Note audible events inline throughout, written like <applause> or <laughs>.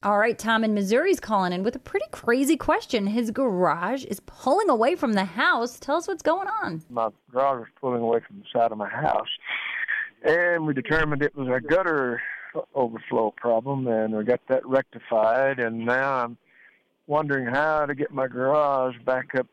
All right, Tom in Missouri's calling in with a pretty crazy question. His garage is pulling away from the house. Tell us what's going on. My garage was pulling away from the side of my house, and we determined it was a gutter overflow problem, and we got that rectified. And now I'm wondering how to get my garage back up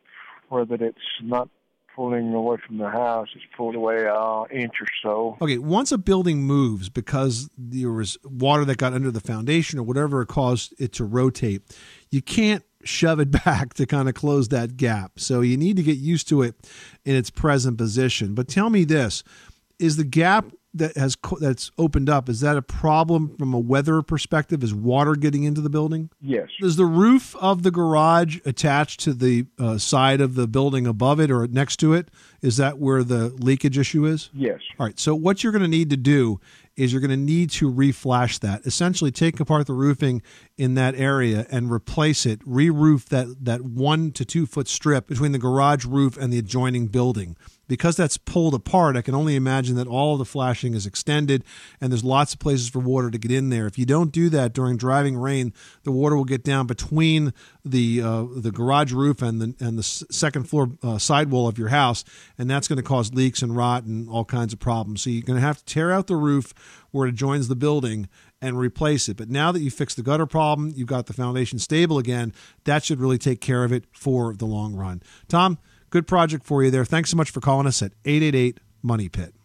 where that it's not pulling away from the house. It's pulled away an inch or so. Okay, once a building moves because there was water that got under the foundation or whatever caused it to rotate, you can't shove it <laughs> back to kind of close that gap. So you need to get used to it in its present position. But tell me this, is the gap that has that's opened up is that a problem from a weather perspective? Is water getting into the building? Yes. Is the roof of the garage attached to the uh, side of the building above it or next to it? Is that where the leakage issue is? Yes. All right. So what you're going to need to do is you're going to need to reflash that. Essentially, take apart the roofing in that area and replace it, re-roof that that one to two foot strip between the garage roof and the adjoining building. Because that's pulled apart, I can only imagine that all the flashing is extended and there's lots of places for water to get in there. If you don't do that during driving rain, the water will get down between the uh, the garage roof and the and the second floor uh, sidewall of your house, and that's going to cause leaks and rot and all kinds of problems. So you're going to have to tear out the roof where it joins the building and replace it. But now that you fixed the gutter problem, you've got the foundation stable again, that should really take care of it for the long run. Tom, good project for you there. Thanks so much for calling us at 888 Money Pit.